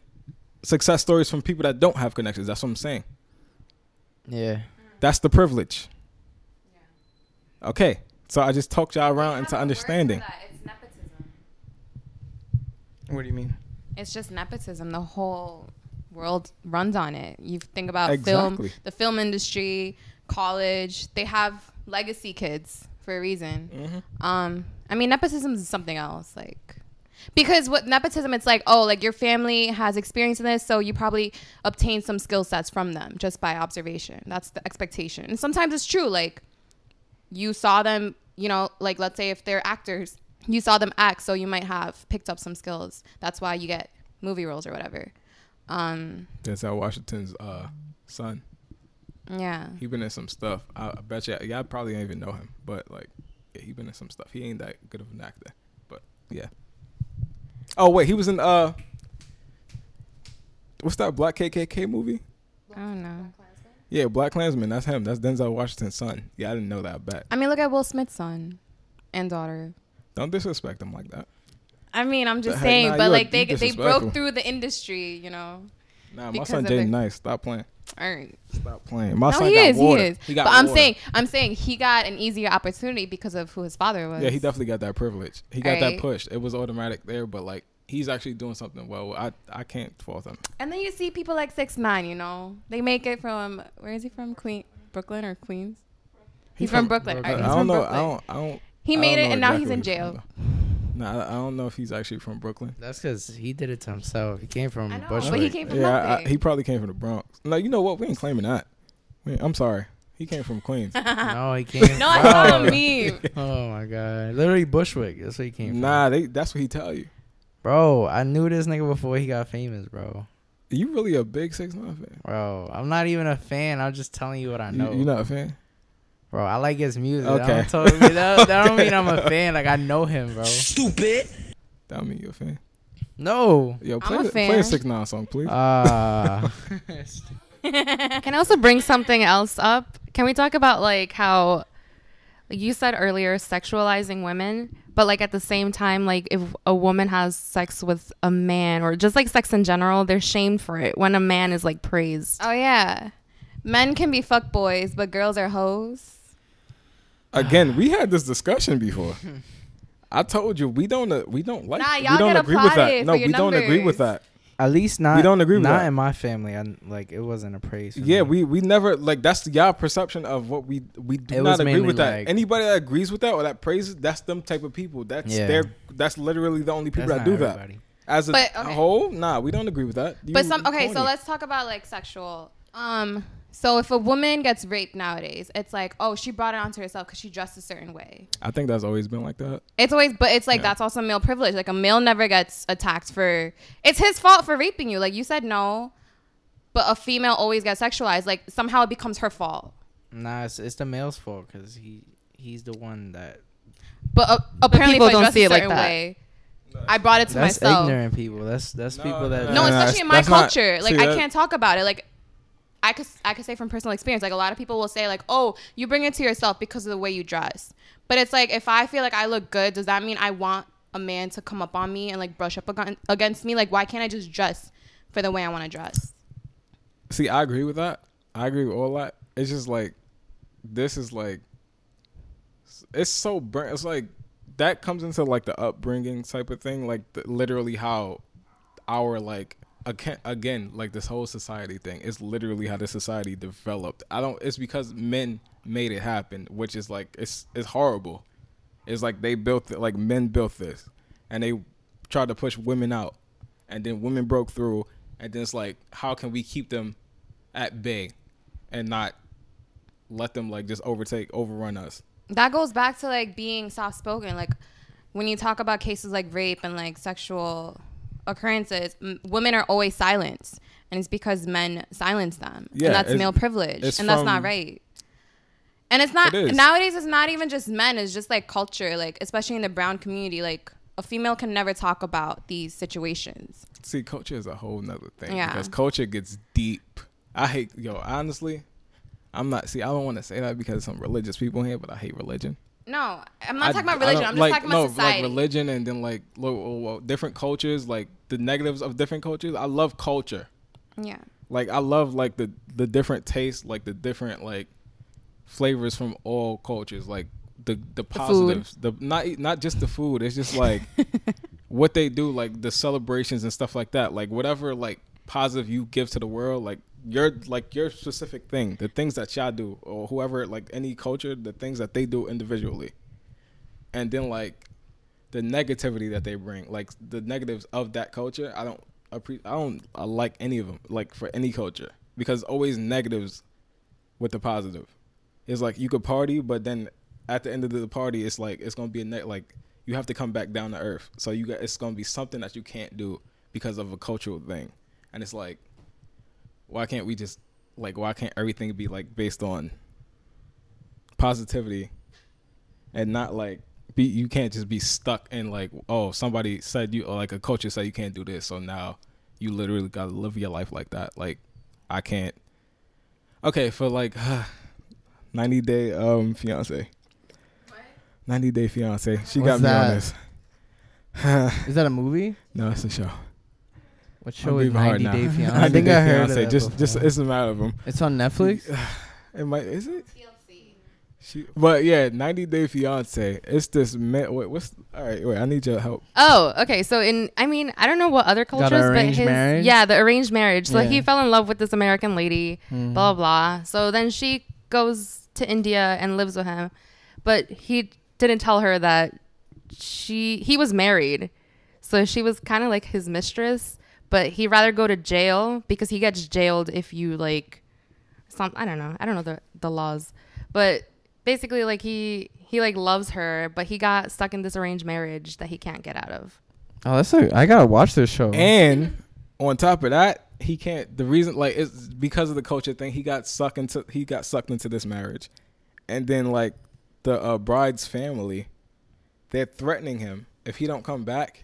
success stories from people that don't have connections. That's what i'm saying. Yeah. that's the privilege. Okay so i just talked y'all around into understanding It's nepotism. What do you mean? It's just nepotism. The whole world runs on it. You think about Exactly. film, the film industry, college. They have legacy kids for a reason. Mm-hmm. Um, I mean, nepotism is something else. Like, because what nepotism, it's like, oh, like your family has experience in this, so you probably obtain some skill sets from them just by observation. That's the expectation. And sometimes it's true. Like, you saw them, you know, like let's say if they're actors, you saw them act, so you might have picked up some skills. That's why you get movie roles or whatever. Um, denzel washington's uh son yeah. He been in some stuff. I, I bet you, y'all probably don't even know him, but like, yeah, he been in some stuff. He ain't that good of an actor, but yeah. Oh wait, he was in uh, what's that Black KKK movie? I don't know. Yeah, Black Klansman. That's him. That's Denzel Washington's son. Yeah, I didn't know that. I bet. I mean, look at Will Smith's son and daughter. Don't disrespect him like that. I mean, I'm just The saying, nah, but like they they broke through the industry, you know. Nah, my son of Jaden nice. Stop playing. All right. Stop playing. My no, son he got is, water. he is. He got but I'm saying, I'm saying he got an easier opportunity because of who his father was. Yeah, he definitely got that privilege. He got that push. It was automatic there, but like he's actually doing something well. I I can't fault him. And then you see people like Six Nine, you know, they make it from where is he from? Queen, Brooklyn or Queens? He's, from, Brooklyn. I, All right, I don't from know. Brooklyn. I don't. I don't. he made don't it, know and now he's in jail. from, though. Nah, I I don't know if he's actually from Brooklyn. That's because he did it to himself. He came from I know, Bushwick. but he came from yeah, I, I, he probably came from the Bronx. No, you know what? We ain't claiming that. Wait, I'm sorry. He came from Queens. no, he can't. No, I Bro. saw a meme. Oh my god, literally Bushwick. That's where he came from. nah, they, that's what he tell you. Bro, I knew this nigga before he got famous, bro. You really a big six nine fan? Bro, I'm not even a fan. I'm just telling you what I know. You, you not a fan? bro, I like his music. Okay. Okay. Totally, that, that don't mean I'm a fan. Like I know him, bro. Stupid. That mean you a fan? No. Yo, I'm play a the, play a six nine song, please. Uh Can I also bring something else up? Can we talk about like how like you said earlier sexualizing women, but like at the same time like if a woman has sex with a man or just like sex in general, they're shamed for it when a man is like praised. Oh yeah, men can be fuck boys, but girls are hoes. Again, we had this discussion before. I told you we don't uh, we don't like Nah, we y'all don't get agree with that. No, for your we don't agree with that. At least not We don't agree with not that. in my family. I like it wasn't a praise. for Yeah, me. we we never like that's y'all perception of what we we do It not agree with that. like- Anybody that agrees with that or that praises, that's them type of people. That's Yeah. their that's literally the only people That's that not do that. As a But, okay. whole, nah, we don't agree with that. You But some okay, so let's talk about like sexual. Um, so if a woman gets raped nowadays, it's like, oh, she brought it onto herself because she dressed a certain way. I think that's always been like that. It's always, but it's like Yeah. that's also male privilege. Like a male never gets attacked for. It's his fault for raping you. Like you said no, but a female always gets sexualized. Like somehow it becomes her fault. Nah, it's, it's the male's fault because he he's the one that. But uh, apparently, people I don't see it like that. way, I brought it to That's myself. ignorant people. That's that's No, people that. No, Nah, especially that's- in my that's not- culture. like see, I that- can't talk about it. Like I could I could say from personal experience. Like a lot of people will say like, "Oh, you bring it to yourself because of the way you dress." But it's like if I feel like I look good, does that mean I want a man to come up on me and like brush up against me? Like why can't I just dress for the way I want to dress? See, I agree with that. I agree with all that. It's just like this is like it's so burnt. It's like that comes into like the upbringing type of thing. Like the, literally how our like again, like this whole society thing is literally how the society developed. I don't. It's because men made it happen, which is like it's it's horrible. It's like they built it, like men built this, and they tried to push women out, and then women broke through, and then it's like, how can we keep them at bay, and not let them like just overtake, overrun us? That goes back to like being soft spoken. Like when you talk about cases like rape and like sexual occurrences, m- women are always silenced, and it's because men silence them, Yeah, and that's male privilege, and that's not right. And it's not It nowadays. It's not even just men. It's just like culture. Like especially in the brown community, like a female can never talk about these situations. See, culture is a whole nother thing Yeah. because culture gets deep. I hate yo. Honestly, I'm not. See, I don't want to say that because some religious people here, but I hate religion. No, I'm not I- talking about religion. I'm just like, talking no, about society. like religion and then like lo- different cultures, like the negatives of different cultures. I love culture. yeah. Like I love like the the different tastes, like the different like flavors from all cultures, like the the positives, the, not e, not just the food. It's just like what they do, like the celebrations and stuff like that. Like whatever like positive you give to the world, like your like your specific thing, the things that y'all do, or whoever like any culture, the things that they do individually, and then like the negativity that they bring, like the negatives of that culture. I don't appre- I don't I like any of them, like for any culture, because always negatives with the positive. It's like you could party, but then at the end of the party, it's like it's gonna be a net like you have to come back down to earth. So you got it's gonna be something that you can't do because of a cultural thing, and it's like, why can't we just like why can't everything be like based on positivity and not like be you can't just be stuck in like oh somebody said you or like a culture said you can't do this so now you literally gotta live your life like that like i can't okay for like 90 day um fiance what? 90 day fiance she What's got me on that? this Is that a movie? no it's a show What show is leaving hard 90. Day Fiance? 90 I think Day I heard of Fiancé. that just just it's a matter of them It's on Netflix. it might is it she, but yeah 90 day fiance it's this man wait what's all right wait i need your help Oh, okay. So in, I mean, I don't know what other Got a cultures, but arranged his, marriage? yeah, the arranged marriage. So Yeah. he fell in love with this American lady, Mhm. blah blah. So then she goes to India and lives with him, but he didn't tell her that she he was married, so she was kind of like his mistress. But he'd rather go to jail because he gets jailed if you like some I don't know. I don't know the the laws, but basically like he he like loves her, but he got stuck in this arranged marriage that he can't get out of. Oh, that's a. I gotta watch this show. And on top of that, he can't. The reason, like, it's because of the culture thing. He got sucked into. He got sucked into this marriage, and then like the uh, bride's family, they're threatening him if he don't come back.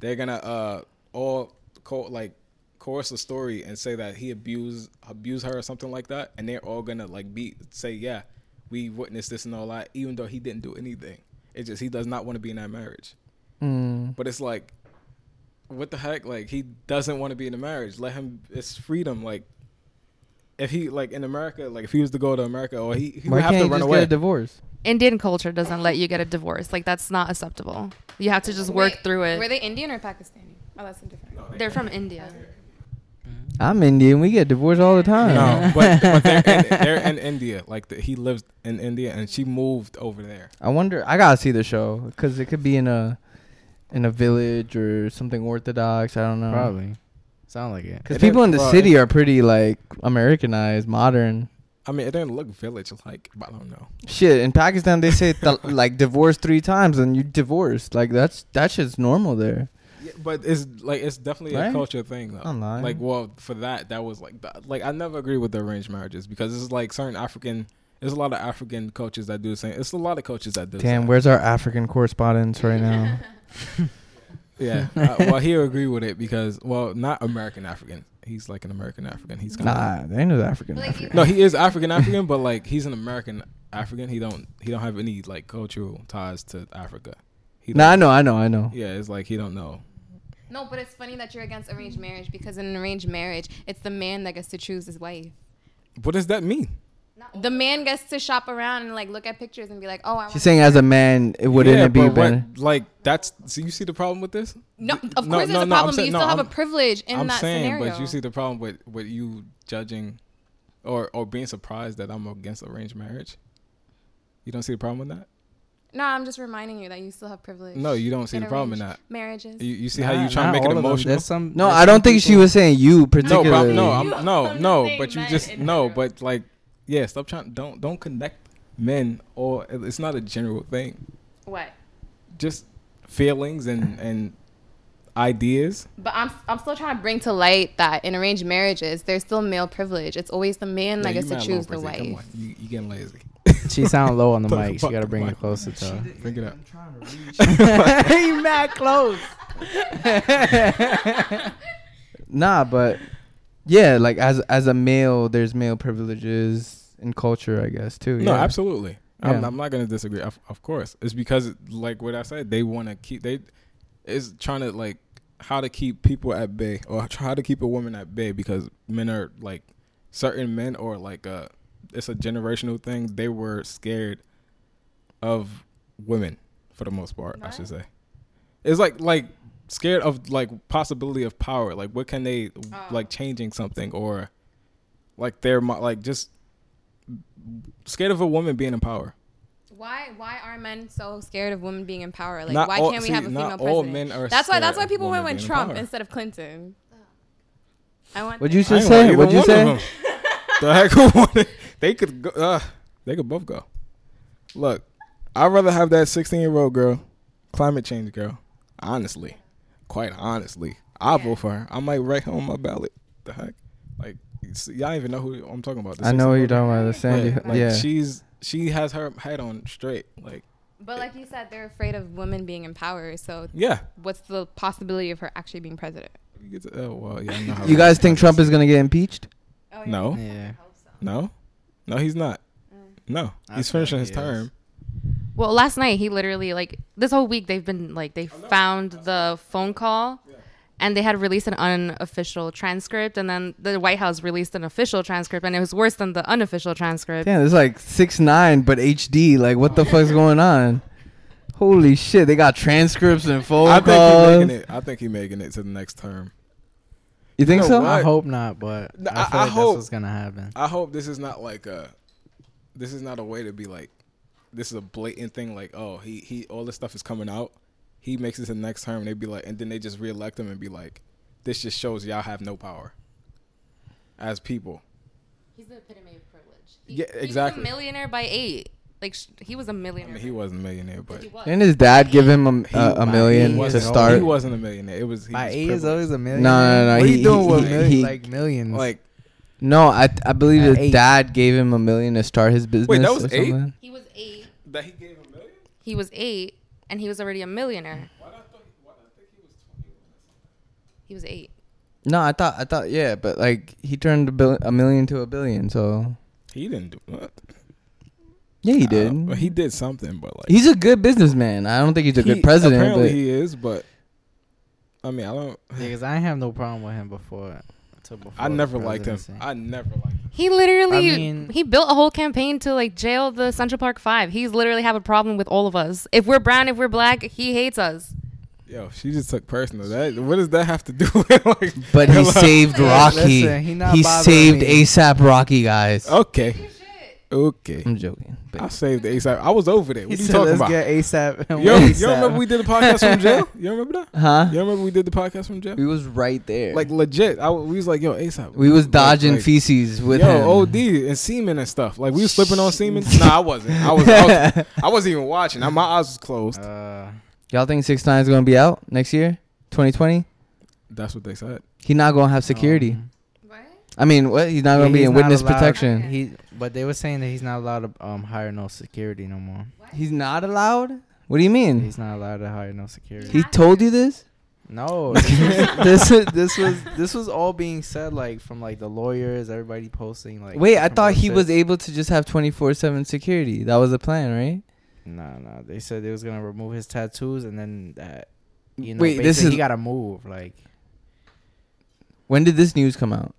They're gonna uh all co- like coerce a story and say that he abused abused her or something like that, and they're all gonna like be say yeah, we witnessed this and all that, even though he didn't do anything. It's just he does not want to be in that marriage. Mm. But it's like, what the heck? Like he doesn't want to be in a marriage. Let him. It's freedom. Like if he like in America, like if he was to go to America, or he, he would have to run away. get a divorce? Indian culture doesn't let you get a divorce. Like that's not acceptable. You have to just work Wait, through it. Were they Indian or Pakistani? Oh, that's a different. They're from India. I'm Indian. We get divorced all the time. no, but, but they're, in, they're in India. Like the, he lives in India, and she moved over there. I wonder. I gotta see the show because it could be in a in a village or something orthodox. I don't know. Probably. Sound like it. Because people in the well, city are pretty like Americanized, modern. I mean, it didn't look village like, but I don't know. Shit, in Pakistan they say th- like divorce three times and you divorced. Like that's that shit's normal there. Yeah, but it's like it's definitely Right? a culture thing though. I'm lying. Like, well, for that, that was like, that. like I never agree with the arranged marriages because it's like certain African. There's a lot of African cultures that do the same. It's a lot of cultures that do. Damn, same. where's our African correspondents right now? Yeah. uh, well, he'll agree with it because, well, not American African. He's like an American African. He's kind nah, they ain't no African. Like, African. no, he is African African, but like he's an American African. He don't he don't have any like cultural ties to Africa. He Nah, I know, I know, I know. Yeah, it's like he don't know. No, but it's funny that you're against arranged marriage because in an arranged marriage, it's the man that gets to choose his wife. What does that mean? The man gets to shop around and like look at pictures and be like, "Oh, I want." She's saying as a man, it wouldn't yeah, it be but what- better? like that's. So you see the problem with this? no, of No, course no, there's a no, I'm problem, but saying- you no, still have I'm- a privilege in I'm that saying, scenario. but you see the problem with with you judging, or or being surprised that I'm against arranged marriage. You don't see the problem with that? No, I'm just reminding you that you still have privilege. No, you don't see the problem in that. Marriages. You, you see how Nah, you trying to make it all of them. emotional? There's some, No, I don't think she was saying you No, particularly. but I'm, no, I'm no, I'm no. But you just in no. general. But like, yeah, stop trying. Don't don't connect men or it's not a general thing. what? Just feelings and and ideas. But I'm I'm still trying to bring to light that in arranged marriages, there's still male privilege. It's always the man that Yeah, gets to choose the Brizzy. Come wife. on, You you getting lazy? She sound low on the mic. She got to bring it closer to her. Bring it up. you mad close. Nah, but yeah, like as as a male, there's male privileges in culture, I guess too. No, yeah. absolutely. I'm, I'm not gonna disagree. Of, of course, it's because like what I said, they want to keep they is trying to like how to keep people at bay or how to keep a woman at bay because men are like certain men or like uh it's a generational thing. They were scared of women for the most part. I should say it's like like scared of like possibility of power. Like what can they oh. like changing something or like they're like just scared of a woman being in power. Why why are men so scared of women being in power? Like Not why all- can't we see, have a female president? all men are that's why that's why people went with being in Trump instead of Clinton. I want What'd you that. Just say? What'd you say? the heck who wanted? They could go. Uh, they could both go. Look, I'd rather have that 16 year old girl, climate change girl. Honestly, quite honestly, I'll vote for her. I might write her on my ballot. The heck, like y'all even know who I'm talking about. the I know what you're 16-year-old talking about. The Sandy. Yeah, Yeah. she's she has her head on straight. Like But like you said, they're afraid of women being in power. So yeah, what's the possibility of her actually being president? you, to, oh, well, yeah, I know how you guys think. Trump is gonna get impeached? Oh, No, Yeah. no, no. He's not. Mm. No, I he's finishing his he term. Well, last night he literally like this whole week they've been like they found the phone call and they had released an unofficial transcript and then the White House released an official transcript and it was worse than the unofficial transcript. Damn, it's like six nine, but HD. Like, what the oh, fuck's going on? Holy shit! They got transcripts and phone I think calls. he's making it. I think he's making it to the next term. You think know so? what? I hope not, but No, I, I- feel I like hope- that's what's gonna happen. I hope this is not like a. This is not a way to be like. This is a blatant thing. Like, oh, he he, all this stuff is coming out. He makes it to the next term. And they be like, and then they just reelect him and be like, this just shows y'all have no power. As people, He's the epitome of privilege. Yeah, exactly. was a millionaire by eight. Like sh- he was a millionaire. mean, he wasn't a millionaire, but He was. Didn't his dad give him a, He- a, a he million to wasn't- start? He wasn't a millionaire. It was he By was eight years old, he's a million. No, no, no, What are he- you doing he- with he- millions? he- like millions? Like No, I I believe his eight. dad gave him a million to start his business. Wait, that was or eight? something. He was eight. that he gave a million. He was eight, and he was already a millionaire. Why did I thought? Why did I think he was twenty? He was eight. No, I thought I thought yeah, but like he turned a, bill, a million to a billion, so He didn't do what? Yeah, he did. but he did something, but like he's a good businessman. I don't think he's a he- good president, Apparently, but he is, but I mean, I don't. because I have no problem with him before. Until before I never liked him. I never liked him. He literally I mean- he built a whole campaign to like jail the Central Park Five. He's literally have a problem with all of us. If we're brown, if we're black, he hates us. Yo, she just took personal. That what does that have to do with like? but he like- saved Rocky. listen, he not he saved. ASAP Rocky, guys. Okay, okay. I'm joking. But I saved the ASAP. I was over there. He What are you said, talking "Let's about? get ASAP." Yo, you remember we did a podcast from jail? You remember that? huh? You remember we did the podcast from jail? We was right there. Like legit. I, we was like, yo, ASAP. we was dodging like, feces with yo, him. OD and semen and stuff. Like we was slipping on semen. nah, I wasn't. I was. I, was, I wasn't even watching. My eyes was closed. Uh, Y'all think Six Nine is gonna be out next year, 2020? That's what they said. He not gonna have security. um, What? I mean, what? He's not gonna be he's in not witness allowed- protection. He, but they were saying that he's not allowed to um hire no security no more. He's not allowed. What do you mean? He's not allowed to hire no security. He told you this? No, this was, this was this was all being said like from like the lawyers, everybody posting like. Wait, I different thought he was able to just have 24/7 security. That was the plan, right? Nah, nah. They said they was gonna remove his tattoos and then that. You know, Wait, this basically is he gotta move. Like, when did this news come out?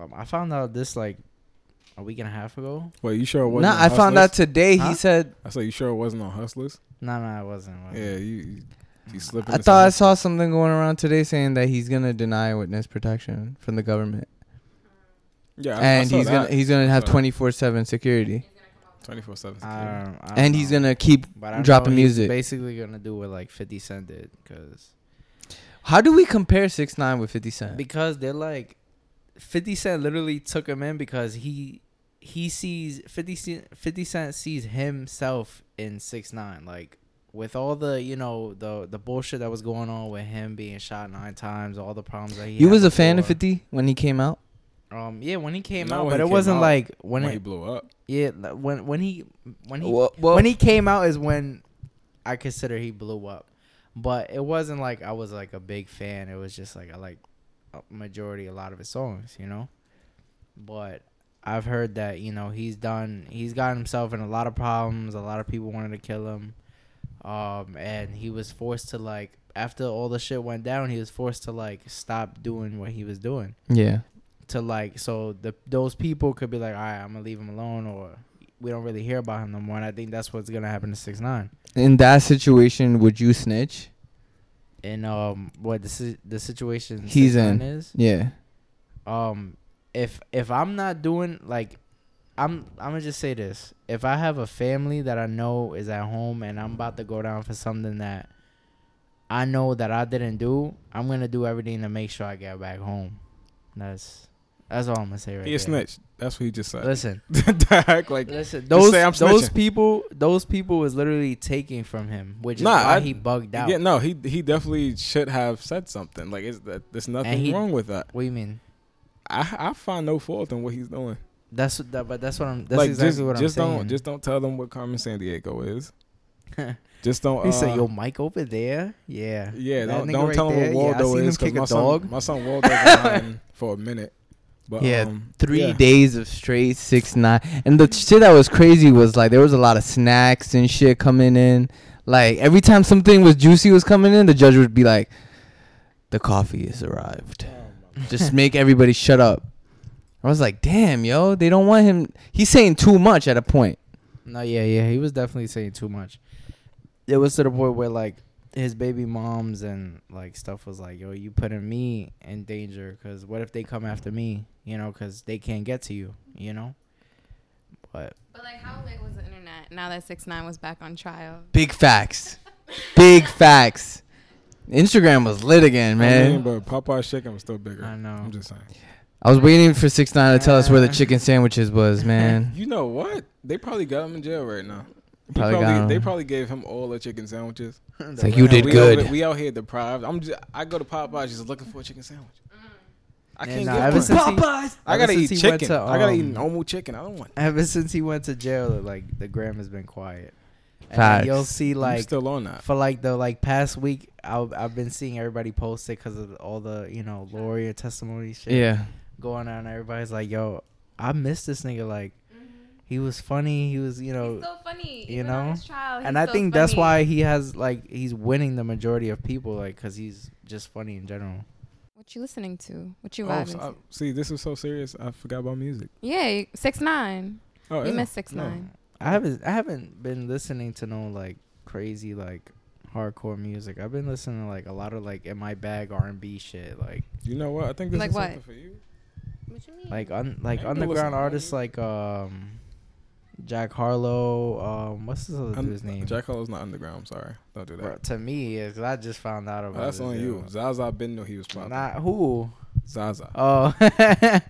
Um, I found out this like a week and a half ago. Wait, you sure it wasn't? No, I on found out today. Huh? He said, I said you sure it wasn't on Hustlers? No, no, it wasn't. it wasn't. Yeah, you. you, you slipping. I into thought I saw something going around today saying that he's gonna deny witness protection from the government, Yeah, I- I and saw he's gonna he's gonna have 24/7 security, 24/7. I don't, I don't and he's know. gonna keep But dropping he's music. Basically, gonna do what like Fifty Cent did, because How do we compare Six Nine with 50 Cent? because they're like, Fifty Cent literally took him in because he he sees 50 Cent, 50 Cent sees himself in six nine like. With all the you know the the bullshit that was going on with him being shot nine times, all the problems that he You had was a fan of 50 when he came out. Um, yeah, when he came Not out, but it wasn't out, like when, when it he blew up. Yeah, when when he when he Well- well- when he came out is when I consider he blew up. But it wasn't like I was like a big fan. It was just like I like a majority a lot of his songs, you know. But I've heard that you know he's done. He's gotten himself in a lot of problems. A lot of people wanted to kill him, um, and he was forced to like after all the shit went down. He was forced to like stop doing what he was doing Yeah. to like so the those people could be like, all right, I'm gonna leave him alone, or we don't really hear about him no more. And I think that's what's gonna happen to six nine. In that situation, would you snitch? And um, what the si- the situation He's in. is Yeah. um, if if I'm not doing like, I'm I'm gonna just say this: if I have a family that I know is at home and I'm about to go down for something that I know that I didn't do, I'm gonna do everything to make sure I get back home. That's that's all I'm gonna say right He a there. snitch. That's what he just said. Listen, like Listen, those those people, those people was literally taking from him, which is Nah, why I- he bugged out. yeah, no, he he definitely should have said something. Like, is that there's nothing he- wrong with that. What do you mean? I I find no fault in what he's doing. That's what, that, but that's what I'm. That's like, exactly just what I'm just saying. don't just don't tell them what Carmen Sandiego is. Just don't. he uh, said, "Yo, Mike over there, yeah, Yeah, That don't don't right tell there, them what Waldo him is because my dog. son my son Waldo for a minute. But yeah, um, three yeah. days of straight six nine, and the shit that was crazy was like there was a lot of snacks and shit coming in. Like every time something was juicy was coming in, the judge would be like, "The coffee has arrived." Just make everybody shut up. I was like, "Damn, yo, they don't want him." He's saying too much at a point. No, yeah, yeah, he was definitely saying too much. It was to the point where like his baby moms and like stuff was like, "Yo, you putting me in danger because what if they come after me? You know, because they can't get to you. You know." But But like, how lit was the internet now that Six Nine was back on trial? Big facts, big facts. Instagram was lit again, I mean, man. but Popeyes chicken was still bigger. I know. I'm just saying. I was waiting for six nine to tell us where the chicken sandwiches was, man. You know what? They probably got him in jail right now. He Probably got him. They probably gave him all the chicken sandwiches. It's like you did we good. Over, we out here deprived. I'm just. I go to Popeyes just looking for a chicken sandwich. I Yeah, can't nah, get ever one. since Popeyes. I gotta eat since he went chicken. to, I gotta eat um, normal chicken. I don't want. Ever since he went to jail, like the gram has been quiet. And you'll see I'm like still on that. for like the like past week, I've I've been seeing everybody post it because of all the you know lawyer testimony shit Yeah. going on. Everybody's like, "Yo, I miss this nigga. Like, he was funny. He was you know." He's so funny. you know? his trial, and I so think that's why he has like he's winning the majority of people like because he's just funny in general. What you listening to? What you Oh, so to? See, this is so serious. I forgot about music. Yeah, six nine. Oh, You missed six No. nine. I haven't I haven't been listening to no like crazy like hardcore music. I've been listening to like a lot of like in my bag R and B shit like You know what? I think this Like is what? something for you. What you mean? like un, like I ain't gonna listen underground artists like um Jack Harlow um what's his other dude's name? Jack Harlow's not underground. I'm sorry. Don't do that. Bro, to me, is I just found out Oh, that's this on you. dude. Zaza been knew he was popping. Not who. Zaza. Oh.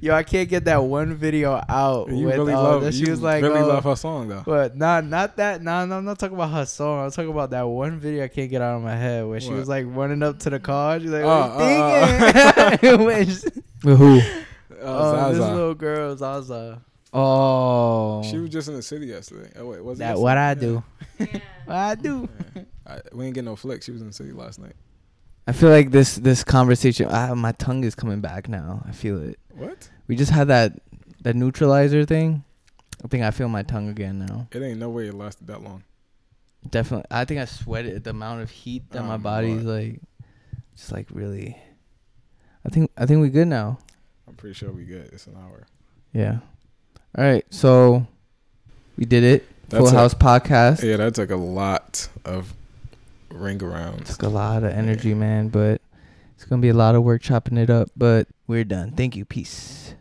Yo, I can't get that one video out. you with, really uh, love. that you she was like, really oh, love her song though. But not not that. No, no, I'm not talking about her song. I'm talking about that one video I can't get out of my head where she was like running up to the car. She's like, Oh, "What you uh, thinking?" When she- With who? Uh, oh, this Zaza. little girl Zaza. Oh. She was just in the city yesterday. Oh wait, was That what I Yeah. do. What I do. Yeah. I, we ain't get no flick. She was in the city last night. I feel like this this conversation. Ah, my tongue is coming back now. I feel it. What? We just had that that neutralizer thing. I think I feel my tongue again now. It ain't no way it lasted that long. Definitely. I think I sweated the amount of heat that Oh, my my body's Lord. like, just like really. I think I think we good now. I'm pretty sure we good. It's an hour. Yeah. All right. So we did it. Full. House podcast. Yeah, that took a lot of ring arounds. Took a lot of energy, man, but it's gonna be a lot of work chopping it up. But we're done. Thank you. Peace.